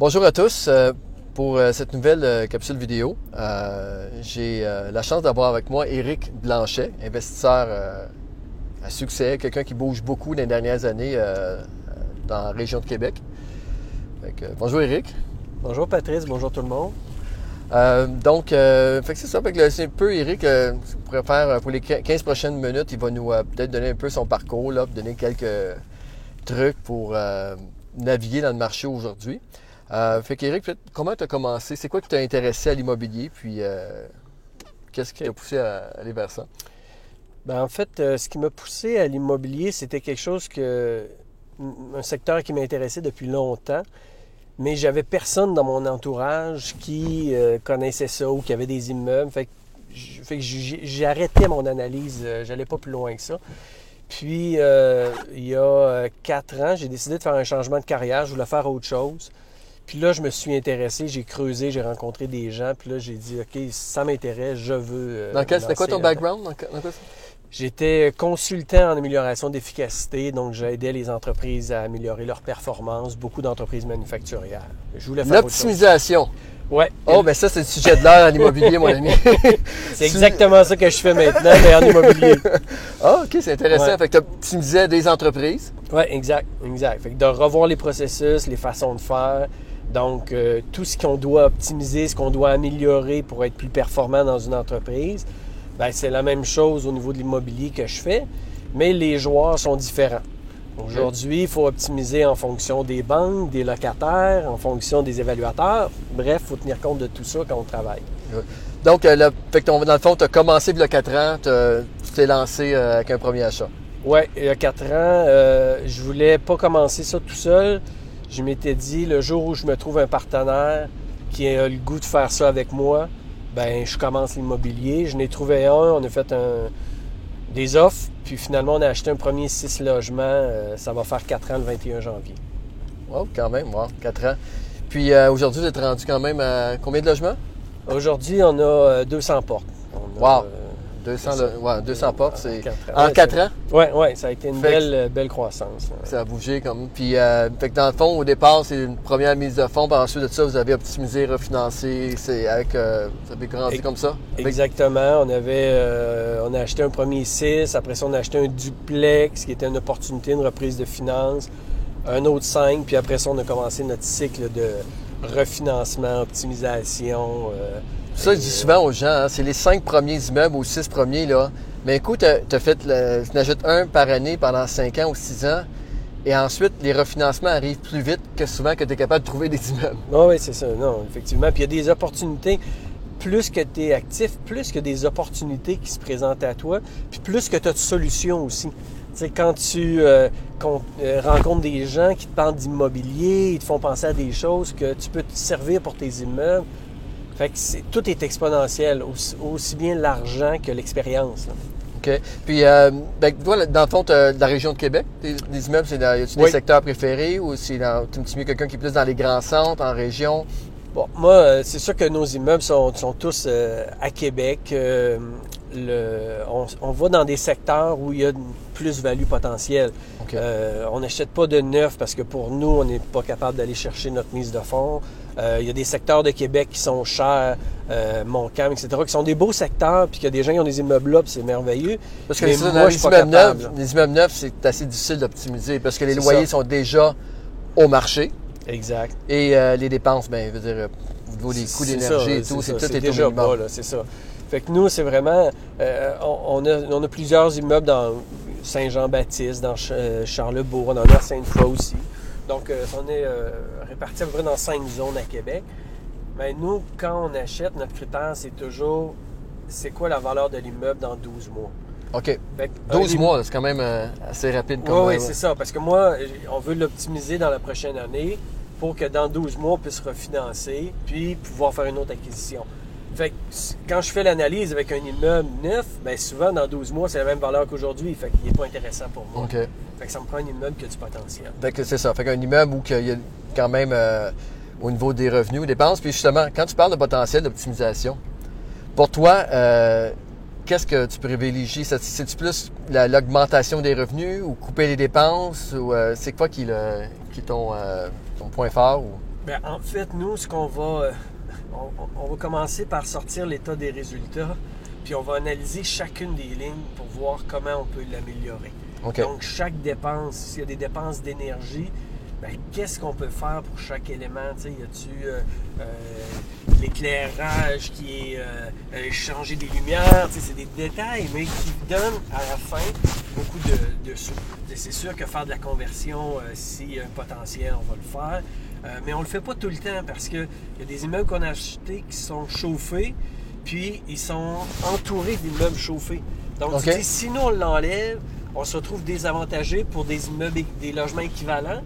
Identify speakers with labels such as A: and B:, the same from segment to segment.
A: Bonjour à tous. Euh, pour euh, cette nouvelle euh, capsule vidéo, j'ai la chance d'avoir avec moi Éric Blanchet, investisseur à succès, quelqu'un qui bouge beaucoup dans les dernières années dans la région de Québec. bonjour Éric.
B: Bonjour Patrice, bonjour tout le monde.
A: donc, c'est ça. c'est un peu Eric, pourrait faire pour les 15 prochaines minutes, il va nous peut-être donner un peu son parcours, là, donner quelques trucs pour naviguer dans le marché aujourd'hui. Euh, fait qu'Éric, comment tu as commencé? C'est quoi qui t'a intéressé à l'immobilier? Puis euh, qu'est-ce qui t'a poussé à aller vers ça?
B: Ben, en fait, euh, ce qui m'a poussé à l'immobilier, c'était quelque chose que. un secteur qui m'intéressait depuis longtemps. Mais j'avais personne dans mon entourage qui connaissait ça ou qui avait des immeubles. Fait que, j'arrêtais mon analyse. J'allais pas plus loin que ça. Puis, il y a quatre ans, j'ai décidé de faire un changement de carrière. Je voulais faire autre chose. Puis là, je me suis intéressé, j'ai creusé, j'ai rencontré des gens. Puis là, j'ai dit, OK, ça m'intéresse, je veux.
A: Euh, c'était quoi ton background? Dans, quoi
B: J'étais consultant en amélioration d'efficacité, donc j'aidais les entreprises à améliorer leur performance, beaucoup d'entreprises manufacturières.
A: Je voulais faire L'optimisation.
B: Ouais.
A: Oh, ben ça, c'est le sujet de l'heure en immobilier, mon ami.
B: c'est exactement ça que je fais maintenant, mais en immobilier.
A: Ah, OK, c'est intéressant. Fait que tu optimisais des entreprises.
B: Oui, exact, exact. Fait que de revoir les processus, les façons de faire, donc, euh, tout ce qu'on doit optimiser, ce qu'on doit améliorer pour être plus performant dans une entreprise, ben, c'est la même chose au niveau de l'immobilier que je fais, mais les joueurs sont différents. Aujourd'hui, il faut optimiser en fonction des banques, des locataires, en fonction des évaluateurs. Bref, il faut tenir compte de tout ça quand on travaille.
A: Donc, euh, dans le fond, tu as commencé il y a 4 ans, tu t'es lancé euh, avec un premier achat.
B: Oui, il y a 4 ans, je voulais pas commencer ça tout seul je m'étais dit, le jour où je me trouve un partenaire qui a le goût de faire ça avec moi, ben je commence l'immobilier. Je n'ai trouvé un, on a fait des offres, puis finalement on a acheté un premier six logements. Euh, ça va faire quatre ans le 21 janvier.
A: Wow, quand même, wow, 4 ans. Puis euh, aujourd'hui, vous êtes rendu quand même à combien de logements?
B: Aujourd'hui, on a 200 euh, portes.
A: wow! 200, ouais, 200 portes, c'est en 4 ans?
B: Oui, ouais, ça a été une belle, belle croissance.
A: Ça a bougé comme. Puis, euh, fait que dans le fond, au départ, c'est une première mise de fonds, puis ensuite de ça, vous avez optimisé, refinancé, c'est avec, euh, vous avez grandi comme ça?
B: Exactement. On avait, euh, on a acheté un premier 6, après ça, on a acheté un duplex, qui était une opportunité, une reprise de finances, un autre 5, puis après ça, on a commencé notre cycle de refinancement, optimisation.
A: Ça, je dis souvent aux gens, hein, c'est les cinq premiers immeubles ou six premiers, là. Mais écoute, tu fait, un par année pendant cinq ans ou six ans. Et ensuite, les refinancements arrivent plus vite que souvent que tu es capable de trouver des immeubles.
B: Ah oui, c'est ça. Non, effectivement. Puis il y a des opportunités. Plus que tu es actif, plus que des opportunités qui se présentent à toi, puis plus que tu as de solutions aussi. Tu sais, quand tu euh, euh, rencontres des gens qui te parlent d'immobilier, ils te font penser à des choses que tu peux te servir pour tes immeubles, fait que tout est exponentiel, aussi, bien l'argent que l'expérience.
A: OK. Puis, euh, ben, toi, dans le fond, de la région de Québec, des, immeubles, c'est dans, y a-tu des secteurs préférés ou c'est dans, tu mieux quelqu'un qui est plus dans les grands centres, en région?
B: Bon, moi, euh, c'est sûr que nos immeubles sont, tous euh, à Québec. Euh, le, on, va dans des secteurs où il y a plus-value potentielle. on n'achète pas de neuf parce que pour nous, on n'est pas capable d'aller chercher notre mise de fonds. il y a des secteurs de Québec qui sont chers, Montcalm, etc., qui sont des beaux secteurs, puis qu'il y a des gens qui ont des immeubles là, puis c'est merveilleux.
A: Parce que les, immeubles neufs, les immeubles neufs, c'est assez difficile d'optimiser parce que les loyers sont déjà au marché.
B: Exact.
A: Et euh, les dépenses, bien, je veux dire, au niveau des coûts d'énergie et tout, c'est tout est
B: déjà bas, c'est ça. Fait que nous, c'est vraiment, euh, on, a, on, a, plusieurs immeubles dans Saint-Jean-Baptiste, dans euh, Charlebourg, on en a à Sainte-Foy aussi. Donc, on est répartis à peu près dans cinq zones à Québec. Mais nous, quand on achète, notre critère, c'est toujours, c'est quoi la valeur de l'immeuble dans 12 mois?
A: OK. 12 mois, c'est quand même assez rapide.
B: Comme oui, oui, c'est ça. Parce que moi, on veut l'optimiser dans la prochaine année pour que dans 12 mois, on puisse refinancer, puis pouvoir faire une autre acquisition. Fait que quand je fais l'analyse avec un immeuble neuf, bien souvent dans 12 mois, c'est la même valeur qu'aujourd'hui. Fait qu'il n'est pas intéressant pour moi.
A: Fait
B: que ça me prend un immeuble qui a du potentiel.
A: Fait que c'est ça. Fait qu'un immeuble où il y a quand même euh, au niveau des revenus, dépenses. Puis justement, quand tu parles de potentiel d'optimisation, pour toi, euh, qu'est-ce que tu privilégies? C'est-tu plus l'augmentation des revenus ou couper les dépenses? Ou euh, c'est quoi qui, est ton, point fort?
B: Ben, en fait, nous, ce qu'on va. On, on va commencer par sortir l'état des résultats, puis on va analyser chacune des lignes pour voir comment on peut l'améliorer. Donc, chaque dépense, s'il y a des dépenses d'énergie, ben, qu'est-ce qu'on peut faire pour chaque élément? Tu sais, y a-tu euh, euh, l'éclairage qui est euh, euh, changer des lumières? C'est des détails, mais qui donnent à la fin beaucoup de, de sous. C'est sûr que faire de la conversion, euh, s'il y a un potentiel, on va le faire. Euh, mais on le fait pas tout le temps parce qu'il y a des immeubles qu'on a achetés qui sont chauffés, puis ils sont entourés d'immeubles chauffés. Donc, tu dis, si nous on l'enlève, on se retrouve désavantagé pour des immeubles, des logements équivalents.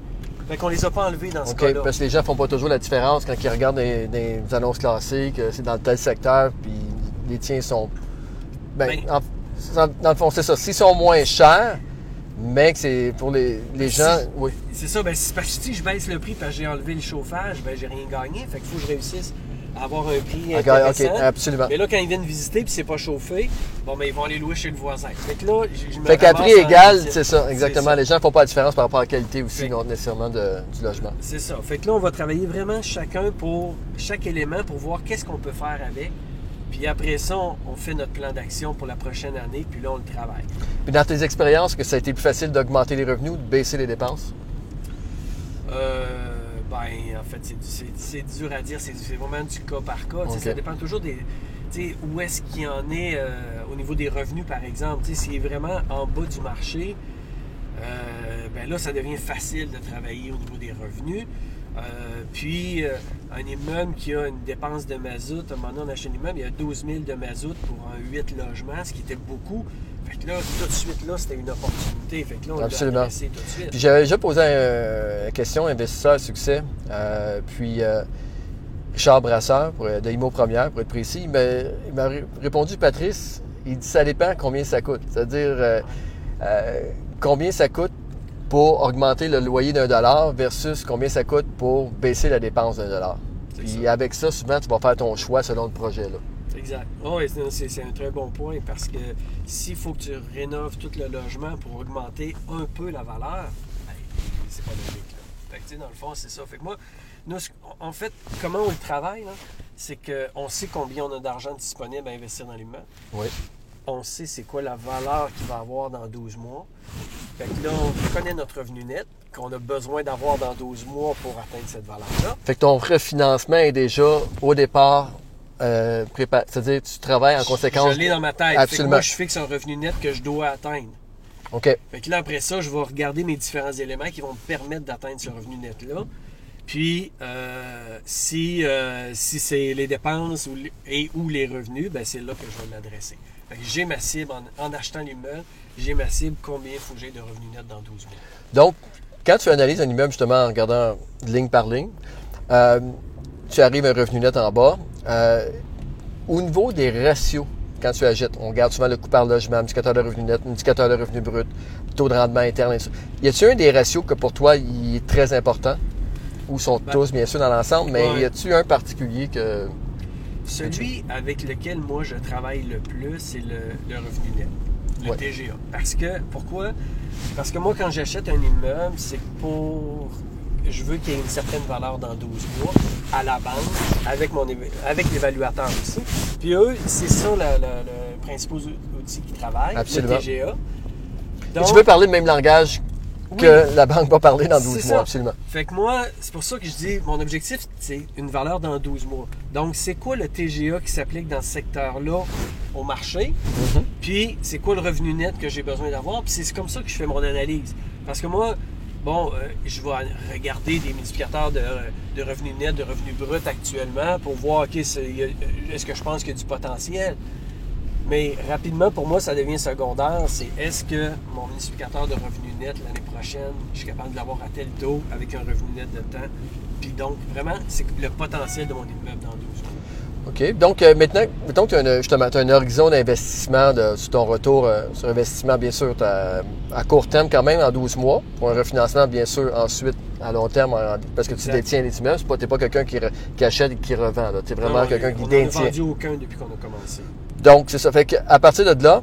B: Fait qu'on les a pas enlevés dans ce
A: OK,
B: cas-là.
A: parce que les gens font pas toujours la différence quand ils regardent des, des annonces classiques, euh, c'est dans tel secteur, puis les tiens sont. Ben,
B: Ben-
A: en- dans le fond, c'est ça. S'ils sont moins chers, mais c'est pour les, les gens. Oui.
B: C'est ça, ben, c'est parce que si je baisse le prix parce que j'ai enlevé le chauffage, ben j'ai rien gagné. Fait qu'il faut que je réussisse à avoir un prix
A: OK, OK,
B: intéressant.
A: absolument.
B: Mais là, quand ils viennent visiter puis c'est pas chauffé, bon, ben ils vont aller louer chez le voisin. Fait que là, je, je me
A: Fait qu'à prix égal, c'est ça, exactement.
B: ça.
A: Les gens font pas la différence par rapport à la qualité aussi,
B: Fait-
A: non nécessairement de- du logement.
B: C'est ça. Fait que là, on va travailler vraiment chacun pour chaque élément pour voir qu'est-ce qu'on peut faire avec. Puis après ça, on, fait notre plan d'action pour la prochaine année, puis là, on le travaille.
A: Puis dans tes expériences, que ça a été plus facile d'augmenter les revenus ou de baisser les dépenses?
B: Euh, ben, en fait, c'est- dur à dire. C'est vraiment du cas par cas. Ça dépend toujours des. où est-ce qu'il y en est euh, au niveau des revenus, par exemple. S'il est vraiment en bas du marché, euh, ben là, ça devient facile de travailler au niveau des revenus. Euh, puis, euh, un immeuble qui a une dépense de mazout, à un moment donné, on achète un immeuble, il y a 12 000 de mazout pour un 8 logements, ce qui était beaucoup. Fait que là, tout de suite, là, c'était une opportunité. Fait que là, on
A: Absolument.
B: tout de suite.
A: Puis j'avais déjà posé un- une question investisseur à succès. Euh, puis euh, Richard Brasseur, pour, de IMO Première, pour être précis, il m'a il m'a ré- répondu, Patrice, il dit ça dépend combien ça coûte. C'est-à-dire euh, euh, combien ça coûte pour augmenter le loyer d'un dollar versus combien ça coûte pour baisser la dépense d'un dollar. Puis
B: ça.
A: avec ça, souvent, tu vas faire ton choix selon le projet. Là.
B: Exact. Oh, c'est- un très bon point parce que s'il faut que tu rénoves tout le logement pour augmenter un peu la valeur, ben, c'est pas logique. Là. Fait que, dans le fond, c'est ça. Fait que moi, nous, en fait, comment on le travaille, c'est qu'on sait combien on a d'argent disponible à investir dans l'immeuble.
A: Oui.
B: On sait c'est quoi la valeur qu'il va avoir dans 12 mois. Fait que là, on connaît notre revenu net qu'on a besoin d'avoir dans 12 mois pour atteindre cette valeur-là.
A: Fait que ton refinancement est déjà au départ euh, préparé. C'est-à-dire tu travailles en conséquence.
B: Je l'ai dans ma tête. Fait que
A: Absolument.
B: moi, je fixe un revenu net que je dois atteindre.
A: OK.
B: Fait que là, après ça, je vais regarder mes différents éléments qui vont me permettre d'atteindre ce revenu net-là. Puis, euh, si, euh, si c'est les dépenses et ou les revenus, ben c'est là que je vais que j'ai ma cible en, achetant l'immeuble, j'ai ma cible combien il faut que j'ai de revenus net dans 12 mois.
A: Donc, quand tu analyses un immeuble justement en regardant ligne par ligne, euh, tu arrives à un revenu net en bas. Au niveau des ratios, quand tu achètes, on regarde souvent le coût par logement, indicateur de revenu net, indicateur de revenu brut, taux de rendement interne. et ça. Y a-t-il un des ratios que pour toi, il est très important? Ou sont
B: Ben,
A: tous, bien sûr, dans l'ensemble, mais
B: ouais.
A: y a-t-il un particulier que.
B: Celui avec lequel moi je travaille le plus, c'est le, le revenu net, le
A: Ouais.
B: TGA. Parce que, pourquoi? Parce que moi, quand j'achète un immeuble, c'est pour. Je veux qu'il y ait une certaine valeur dans 12 mois à la banque, avec, mon, avec l'évaluateur aussi. Puis eux, c'est ça le, le, le principal outil qu'ils travaillent, le TGA.
A: Et tu veux parler le même langage que la banque va parler dans 12
B: C'est
A: mois,
B: ça.
A: absolument.
B: Fait que moi, c'est pour ça que je dis, mon objectif, c'est une valeur dans 12 mois. Donc, c'est quoi le TGA qui s'applique dans ce secteur-là au marché?
A: Mhm.
B: Puis, c'est quoi le revenu net que j'ai besoin d'avoir? Puis, c'est comme ça que je fais mon analyse. Parce que moi, bon, euh, je vais regarder des multiplicateurs de, de revenu net, de revenu brut actuellement pour voir, OK, a- est-ce que je pense qu'il y a du potentiel? Mais rapidement, pour moi, ça devient secondaire. C'est est-ce que mon multiplicateur de revenu net l'année prochaine, je suis capable de l'avoir à tel taux avec un revenu net de temps? Puis donc, vraiment, c'est le potentiel de mon immeuble dans 12 mois.
A: OK. Donc, euh, maintenant, mettons que tu as, un horizon d'investissement sur ton retour euh, sur investissement, bien sûr, à court terme quand même, en 12 mois, pour un refinancement, bien sûr, ensuite à long terme, en- parce que tu
B: Exact.
A: détiens les immeubles. Tu n'es pas quelqu'un qui, achète et qui revend. Tu es vraiment quelqu'un qui
B: on n'en a
A: détient.
B: vendu aucun depuis qu'on a commencé.
A: Donc, c'est ça. Fait que, à partir de là,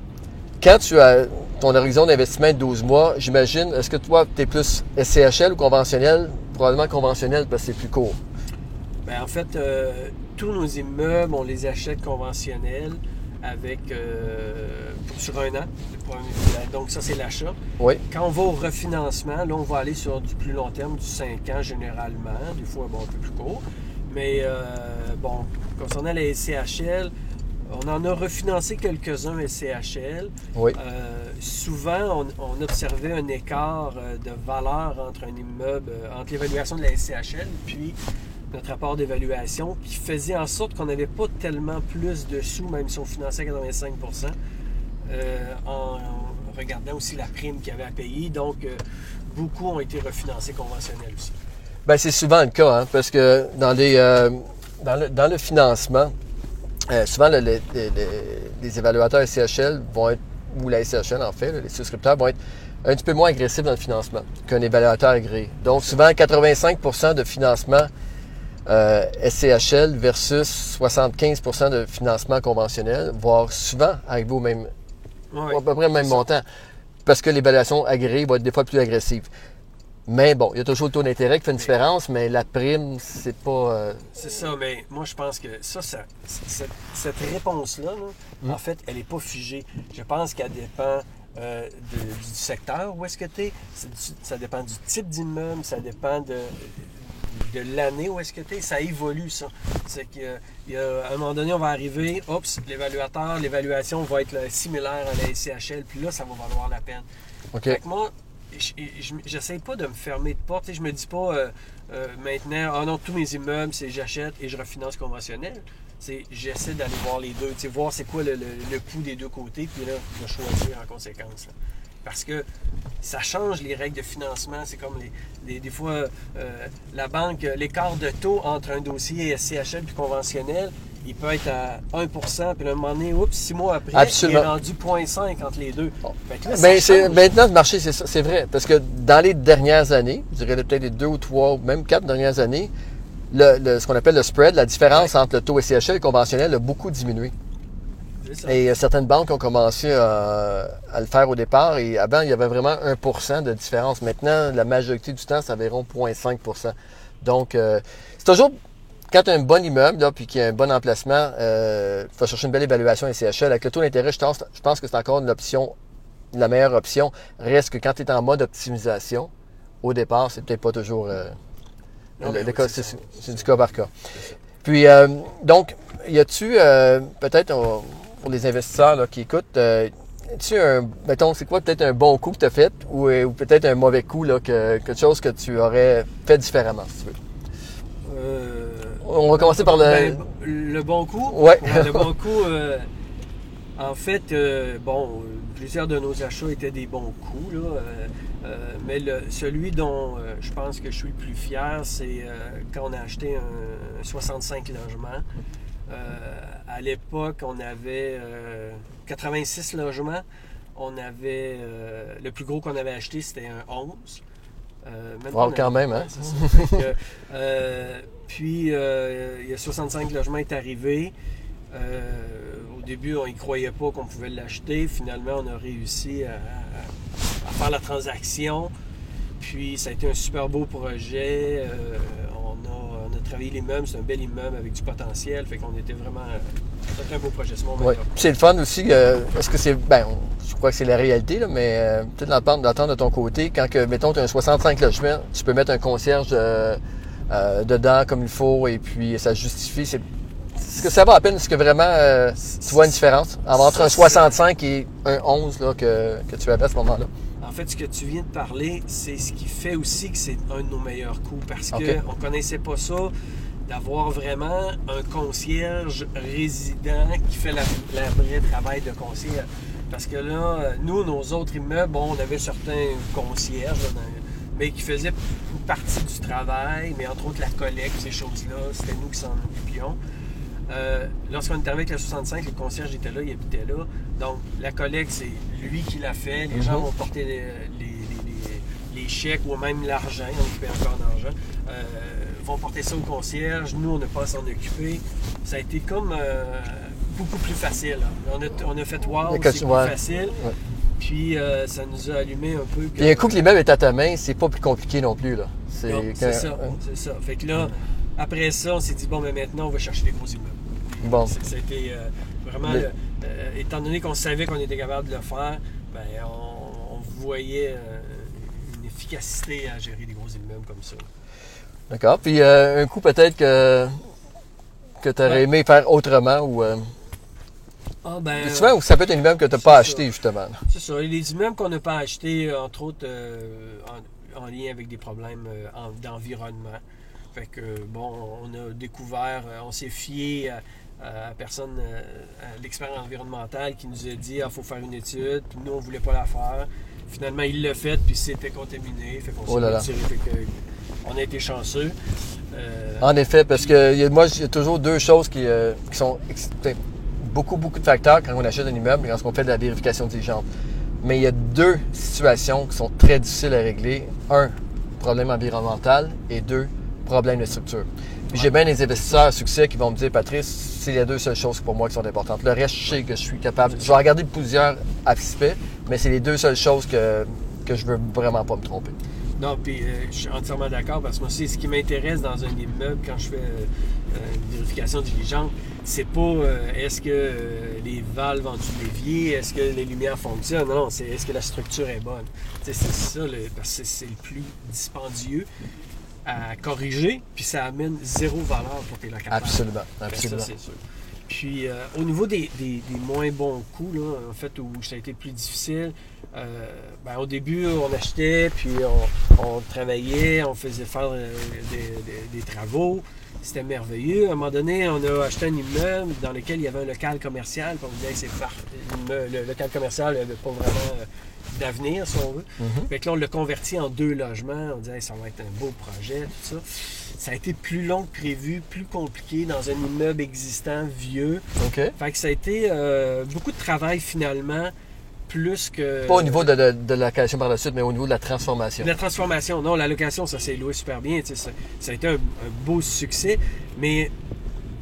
A: quand tu as ton horizon d'investissement de 12 mois, j'imagine, est-ce que toi, tu es plus SCHL ou conventionnel? Probablement conventionnel parce que c'est plus court.
B: Ben, en fait, euh, tous nos immeubles, on les achète conventionnels avec euh, pour- sur un an. Donc ça, c'est l'achat.
A: Oui.
B: Quand on va au refinancement, là, on va aller sur du plus long terme, du 5 ans généralement, des fois bon, un peu plus court. Mais euh, bon, concernant les SCHL, on en a refinancé quelques-uns SCHL.
A: Oui.
B: Euh, souvent, on, on observait un écart euh, de valeur entre un immeuble, euh, entre l'évaluation de la SCHL puis notre rapport d'évaluation, qui faisait en sorte qu'on n'avait pas tellement plus de sous, même si on finançait à 85 euh, en, en regardant aussi la prime qu'il y avait à payer. Donc, euh, beaucoup ont été refinancés conventionnels aussi.
A: Ben, c'est souvent le cas, hein, parce que dans, les, dans, le, dans le financement, euh, souvent le- le- le- le- les évaluateurs SCHL vont être, ou la SCHL en fait, les souscripteurs vont être un petit peu moins agressifs dans le financement qu'un évaluateur agréé. Donc souvent 85% de financement euh, SCHL versus 75% de financement conventionnel, voire souvent arriver au même, à peu près le même montant. Parce que l'évaluation agréée va être des fois plus agressive. Mais bon, il y a toujours le taux d'intérêt qui fait une différence, mais la prime, c'est pas. euh,
B: C'est ça, mais moi je pense que ça, ça- cette, cette réponse-là, là,
A: Mm.
B: en fait, elle n'est pas figée. Je pense qu'elle dépend euh, de- du secteur où est-ce que tu es, ça dépend du type d'immeuble, ça dépend de, de l'année où est-ce que tu es, ça évolue ça. C'est qu'à un moment donné, on va arriver, oups, l'évaluateur, l'évaluation va être là, similaire à la SCHL, puis là, ça va valoir la peine.
A: OK.
B: Fait que moi, j'essaie pas de me fermer de porte. Sais, Je me dis pas euh, euh, maintenant, ah non, tous mes immeubles, c'est j'achète et je refinance conventionnel. J'essaie d'aller voir les deux, voir c'est quoi le, le- coût des deux côtés, puis là, de choisir en conséquence. Parce que ça change les règles de financement. C'est comme les, les- des fois, euh, la banque, l'écart de taux entre un dossier SCHL puis conventionnel, il peut être à 1% puis à un moment donné, oups, six mois après,
A: Absolument.
B: il est rendu 0,5 entre les deux. Là,
A: Ben, c'est, maintenant, le marché, c'est vrai. Parce que dans les dernières années, je dirais peut-être les deux ou trois, ou même quatre dernières années, le, le- ce qu'on appelle le spread, la différence entre le taux SCHL et le conventionnel a beaucoup diminué. Et euh, certaines banques ont commencé euh, à le faire au départ. Et avant, il y avait vraiment 1% de différence. Maintenant, la majorité du temps, c'est environ 0,5% Donc, euh, c'est toujours, quand tu as un bon immeuble, là, puis qu'il y a un bon emplacement, il faut chercher une belle évaluation SCHL. Avec le taux d'intérêt, je pense, je pense que c'est encore une option, la meilleure option. Reste que quand tu es en mode optimisation, au départ, c'est peut-être pas toujours... euh,
B: oui, c'est
A: du cas par cas. Puis, euh, donc, y a-tu, euh, peut-être, pour les investisseurs là, qui écoutent, euh, un, mettons, c'est quoi peut-être un bon coup que tu as fait ou, euh, ou peut-être un mauvais coup, là, que, quelque chose que tu aurais fait différemment, si tu veux?
B: Euh,
A: On va commencer par le...
B: ben, le bon coup?
A: Ouais.
B: le bon coup, euh, en fait, euh, bon, plusieurs de nos achats étaient des bons coups, là, mais le- celui dont je pense que je suis le plus fier, c'est quand on a acheté un 65 logements. Euh, à l'époque, on avait euh, 86 logements. On avait euh, le plus gros qu'on avait acheté, c'était un 11. Euh,
A: Wow, quand même, hein?
B: Ouais, que, euh, puis, euh, il y a 65 logements est arrivé. Euh, au début, on n'y croyait pas qu'on pouvait l'acheter. Finalement, on a réussi à faire la transaction. Puis, ça a été un super beau projet. Euh, l'immeuble. C'est un bel immeuble avec du potentiel. Fait qu'on était vraiment... C'était un beau projet.
A: Ouais.
B: meilleur.
A: Puis C'est le fun aussi. euh, Est-ce que c'est. Ben, je crois que c'est la réalité, là, mais euh, peut-être d'entendre de ton côté. Quand, que, mettons, tu as un 65 logements, tu peux mettre un concierge euh, euh, dedans comme il faut et puis ça justifie. C'est, est-ce que ça va à peine? Est-ce que vraiment euh, tu vois une différence entre un 65 et un 11 là, que, que tu avais à ce moment-là?
B: En fait, ce que tu viens de parler, c'est ce qui fait aussi que c'est un de nos meilleurs coups parce qu'on ne connaissait pas ça, d'avoir vraiment un concierge résident qui fait la, la vraie travail de concierge. Parce que là, nous, nos autres immeubles, bon, on avait certains concierges, mais qui faisaient une partie du travail, mais entre autres la collecte, ces choses-là, c'était nous qui s'en occupions. Euh, Lorsqu'on est arrivé avec le 65, le concierge était là, il habitait là. Donc, la collecte, c'est lui qui l'a fait. Les gens
A: Mhm.
B: vont porter les, les- les- les- les chèques ou même l'argent, on occupait encore d'argent, euh, vont porter ça au concierge. Nous, on n'a pas à s'en occuper. Ça a été comme euh, beaucoup plus facile. On a, on a fait wow, c'est plus
A: ouais.
B: facile.
A: Ouais.
B: Puis, euh, ça nous a allumé un peu. que-
A: Puis un coup que l'immeuble est à ta main, c'est pas plus compliqué non plus. C'est,
B: ça, c'est ça. Fait que là, après ça, on s'est dit, bon, mais maintenant, on va chercher des gros immeubles.
A: Bon.
B: Ça a été euh, vraiment,
A: Mais-
B: le- euh, étant donné qu'on savait qu'on était capable de le faire, ben, on, on voyait euh, une efficacité à gérer des gros immeubles comme ça.
A: D'accord. Puis euh, un coup peut-être que, que tu aurais
B: Ouais.
A: aimé faire autrement ou. euh,
B: Ah, ben,
A: souvent, ou ça peut être un immeuble que tu n'as pas
B: ça.
A: acheté, justement.
B: C'est ça. Les immeubles qu'on n'a pas achetés, entre autres, euh, en, en lien avec des problèmes euh, en- d'environnement. Fait que, bon, on a découvert, euh, on s'est fié à, personne, euh, à l'expert environnemental qui nous a dit il faut faire une étude. Puis nous, on voulait pas la faire. Finalement, il l'a fait, puis c'était contaminé. Fait qu'on
A: Oh
B: s'est retiré. Fait que, on a été chanceux. Euh,
A: En effet, parce que moi, il y a toujours deux choses qui, euh, qui sont beaucoup, beaucoup de facteurs quand on achète un immeuble et quand on fait de la vérification diligente. Mais il y a deux situations qui sont très difficiles à régler. Un, problème environnemental et deux, problème de structure. J'ai bien des investisseurs à succès qui vont me dire, Patrice, c'est les deux seules choses pour moi qui sont importantes. Le reste, je sais que je suis capable. Je vais regarder plusieurs aspects, mais c'est les deux seules choses que, que je veux vraiment pas me tromper.
B: Non, puis euh, je suis entièrement d'accord parce que moi ce qui m'intéresse dans un immeuble quand je fais euh, une vérification diligente, c'est pas euh, est-ce que les valves dessous de l'évier, est-ce que les lumières fonctionnent? Non, c'est est-ce que la structure est bonne? C'est ça, parce que c'est le plus dispendieux à corriger, puis ça amène zéro valeur pour tes locataires.
A: Absolument,
B: Ben,
A: absolument.
B: Ça, c'est sûr. Puis, euh, au niveau des, des- des moins bons coups, là, en fait, où ça a été plus difficile, euh, ben, au début, on achetait, puis on, on travaillait, on faisait faire euh, des, travaux. C'était merveilleux. À un moment donné, on a acheté un immeuble dans lequel il y avait un local commercial. Puis on disait c'est le local commercial n'avait pas vraiment d'avenir, si on veut.
A: Mhm.
B: Fait que là, on l'a converti en deux logements. On disait, Hey, ça va être un beau projet, tout ça. Ça a été plus long que prévu, plus compliqué dans un immeuble existant, vieux. Fait que ça a été euh, beaucoup de travail finalement, plus que.
A: Pas au niveau de, de, de la location par la suite, mais au niveau de la transformation.
B: La transformation, non, la location, ça s'est loué super bien. Ça, ça a été un, un beau succès, mais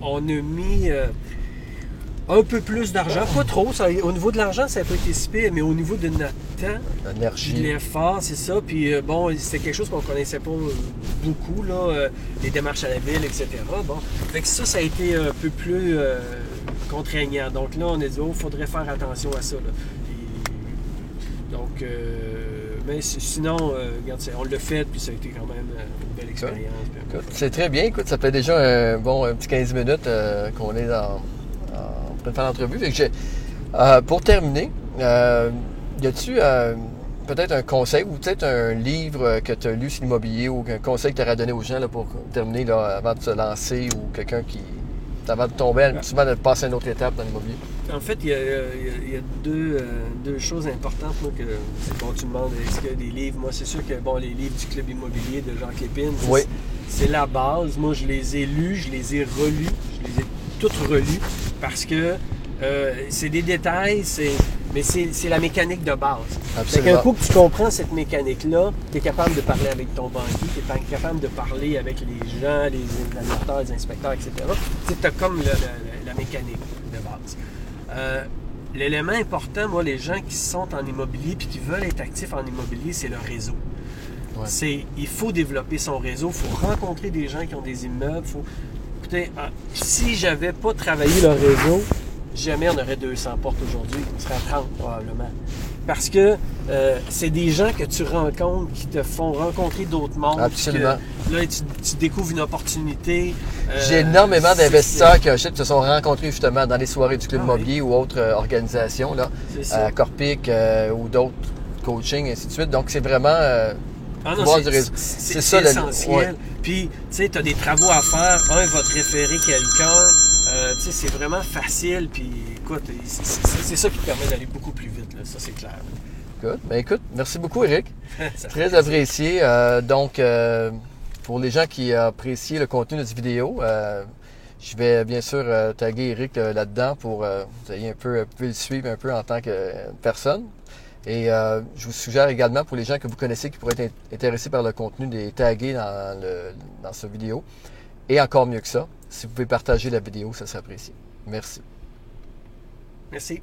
B: on a mis euh, un peu plus d'argent, pas trop. ça- au niveau de l'argent, ça n'a pas été si pire, mais au niveau de notre temps, de l'effort, c'est ça. Puis euh, bon, c'était quelque chose qu'on connaissait pas euh, beaucoup, là, euh, les démarches à la ville, etc. Bon, fait que ça, ça a été un peu plus euh, contraignant. Donc là, on a dit, oh, faudrait faire attention à ça. là. Et donc, euh, mais si- sinon, regarde, on l'a fait, puis ça a été quand même une belle expérience.
A: C'est très bien. Écoute, ça fait déjà un bon un petit 15 minutes qu'on est dans, l'entrevue. Euh, pour terminer, euh, y a-tu euh, peut-être un conseil ou peut-être un livre que tu as lu sur l'immobilier ou un conseil que tu aurais donné aux gens là, pour terminer là, avant de se lancer ou quelqu'un qui. avant de tomber, souvent de passer à une autre étape dans l'immobilier?
B: En fait, il y a, il y deux, deux choses importantes. Moi, que bon, tu me demandes est-ce qu'il y a des livres? Moi, c'est sûr que bon, les livres du Club immobilier de c'est-
A: Oui.
B: c'est la base. Moi, je les ai lus, je les ai relus, je les ai toutes relus parce que euh, c'est des détails, c'est, mais c'est, c'est la mécanique de base. Fait
A: Absolument.
B: qu'un coup que tu comprends cette mécanique-là, tu es capable de parler avec ton banquier, tu es capable de parler avec les gens, les évaluateurs, les inspecteurs, etc. Tu as comme le- le- la mécanique de base. Euh, L'élément important, moi, les gens qui sont en immobilier puis qui veulent être actifs en immobilier, c'est le réseau.
A: Ouais.
B: C'est, il faut développer son réseau, il faut rencontrer des gens qui ont des immeubles. Faut, écoutez, ah, si j'avais pas travaillé le réseau, jamais on aurait 200 portes aujourd'hui. On serait à 30 probablement. Parce que euh, c'est des gens que tu rencontres qui te font rencontrer d'autres mondes.
A: Absolument.
B: que là, tu, tu découvres une opportunité. Euh,
A: J'ai énormément d'investisseurs qui se sont rencontrés justement dans les soirées du Club
B: Ah oui.
A: Immobilier ou autres euh, organisations, là, euh, Corpic ou d'autres coaching, et ainsi de suite. Donc, c'est vraiment.
B: Ah non, c'est
A: ça,
B: essentiel.
A: ouais.
B: Puis, tu sais, tu as des travaux à faire. Un va te référer quelqu'un. Euh, tu sais, c'est vraiment facile. Puis, écoute, c'est- ça qui te permet d'aller beaucoup plus vite. Là. Ça, c'est clair.
A: Good. Ben, écoute, merci beaucoup, Eric. Très apprécié. Euh, donc, euh, pour les gens qui apprécient le contenu de cette vidéo, je vais bien sûr taguer Eric là-dedans pour euh, vous ayez un peu, vous le suivre un peu en tant que personne. Et euh, je vous suggère également pour les gens que vous connaissez qui pourraient être in- intéressés par le contenu, de les taguer dans, le, dans cette vidéo. Et encore mieux que ça, si vous pouvez partager la vidéo, ça serait apprécié. Merci.
B: Merci.